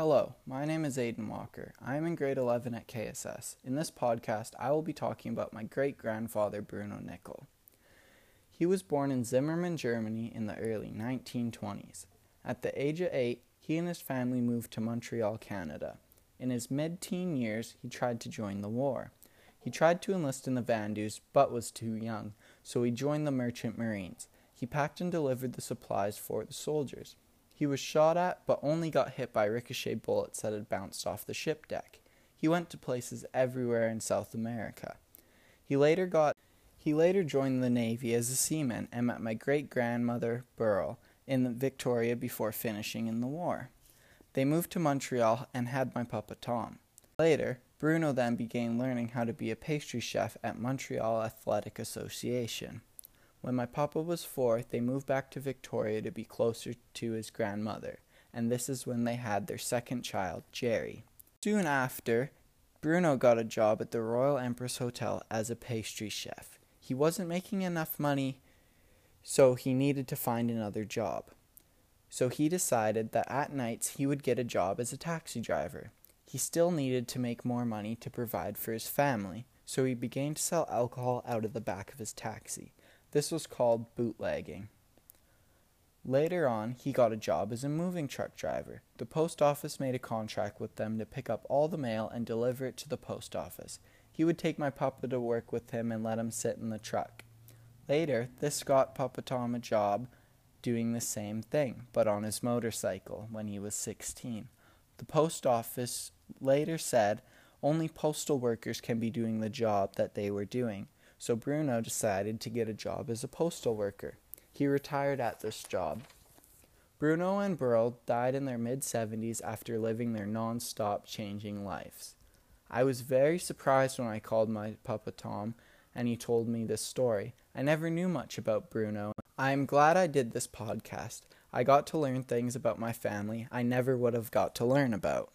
Hello, my name is Aiden Walker. I am in grade 11 at KSS. In this podcast, I will be talking about my great grandfather Bruno Nickel. He was born in Zimmermann, Germany in the early 1920s. At the age of eight, he and his family moved to Montreal, Canada. In his mid teen years, he tried to join the war. He tried to enlist in the Van Doos, but was too young, so he joined the Merchant Marines. He packed and delivered the supplies for the soldiers. He was shot at, but only got hit by ricochet bullets that had bounced off the ship deck. He went to places everywhere in South America. He later got he later joined the Navy as a seaman and met my great grandmother, Burl, in Victoria before finishing in the war. They moved to Montreal and had my Papa Tom. Later, Bruno then began learning how to be a pastry chef at Montreal Athletic Association. When my papa was four, they moved back to Victoria to be closer to his grandmother, and this is when they had their second child, Jerry. Soon after, Bruno got a job at the Royal Empress Hotel as a pastry chef. He wasn't making enough money, so he needed to find another job. So he decided that at nights he would get a job as a taxi driver. He still needed to make more money to provide for his family, so he began to sell alcohol out of the back of his taxi. This was called bootlegging. Later on, he got a job as a moving truck driver. The post office made a contract with them to pick up all the mail and deliver it to the post office. He would take my papa to work with him and let him sit in the truck. Later, this got Papa Tom a job doing the same thing, but on his motorcycle when he was 16. The post office later said only postal workers can be doing the job that they were doing, so Bruno decided to get a job as a postal worker. He retired at this job. Bruno and Burl died in their mid 70s after living their non stop changing lives. I was very surprised when I called my Papa Tom and he told me this story. I never knew much about Bruno. I am glad I did this podcast. I got to learn things about my family I never would have got to learn about.